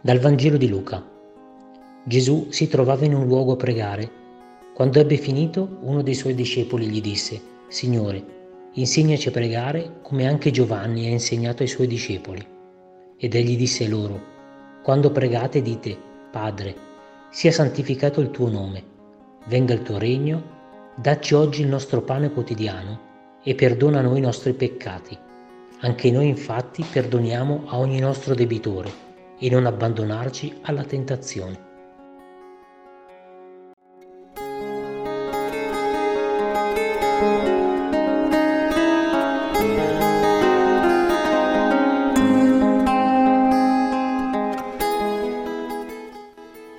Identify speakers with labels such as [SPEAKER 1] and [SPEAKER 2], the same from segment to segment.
[SPEAKER 1] Dal Vangelo di Luca. Gesù si trovava in un luogo a pregare. Quando ebbe finito, uno dei suoi discepoli gli disse, Signore, insegnaci a pregare come anche Giovanni ha insegnato ai suoi discepoli. Ed egli disse loro, Quando pregate dite, Padre, sia santificato il tuo nome, venga il tuo regno, dacci oggi il nostro pane quotidiano e perdona a noi i nostri peccati. Anche noi infatti perdoniamo a ogni nostro debitore e non abbandonarci alla tentazione.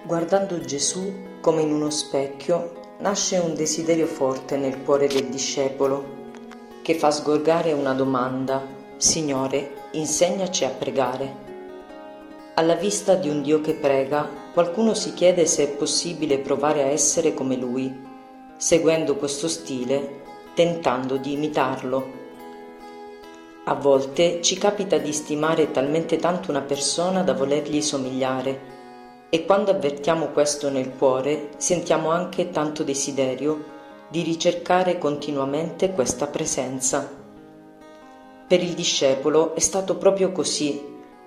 [SPEAKER 2] Guardando Gesù come in uno specchio, nasce un desiderio forte nel cuore del discepolo, che fa sgorgare una domanda, Signore, insegnaci a pregare. Alla vista di un Dio che prega, qualcuno si chiede se è possibile provare a essere come Lui, seguendo questo stile, tentando di imitarlo. A volte ci capita di stimare talmente tanto una persona da volergli somigliare e quando avvertiamo questo nel cuore sentiamo anche tanto desiderio di ricercare continuamente questa presenza. Per il discepolo è stato proprio così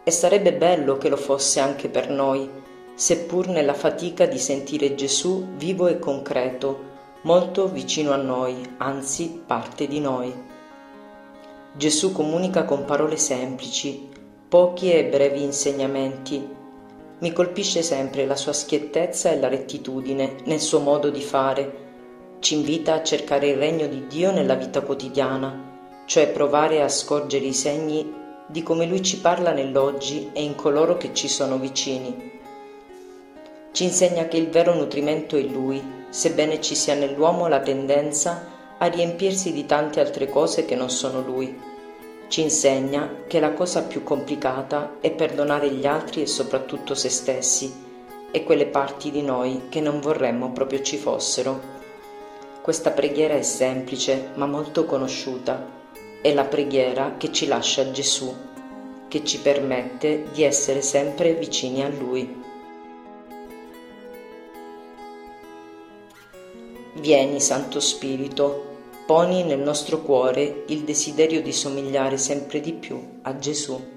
[SPEAKER 2] e sarebbe bello che lo fosse anche per noi, seppur nella fatica di sentire Gesù vivo e concreto, molto vicino a noi, anzi parte di noi. Gesù comunica con parole semplici, pochi e brevi insegnamenti. Mi colpisce sempre la sua schiettezza e la rettitudine nel suo modo di fare. Ci invita a cercare il regno di Dio nella vita quotidiana, cioè provare a scorgere i segni di come Lui ci parla nell'oggi e in coloro che ci sono vicini. Ci insegna che il vero nutrimento è Lui, sebbene ci sia nell'uomo la tendenza a riempirsi di tante altre cose che non sono Lui. Ci insegna che la cosa più complicata è perdonare gli altri e soprattutto se stessi e quelle parti di noi che non vorremmo proprio ci fossero. Questa preghiera è semplice ma molto conosciuta è la preghiera che ci lascia Gesù, che ci permette di essere sempre vicini a Lui. Vieni, Santo Spirito, poni nel nostro cuore il desiderio di somigliare sempre di più a Gesù.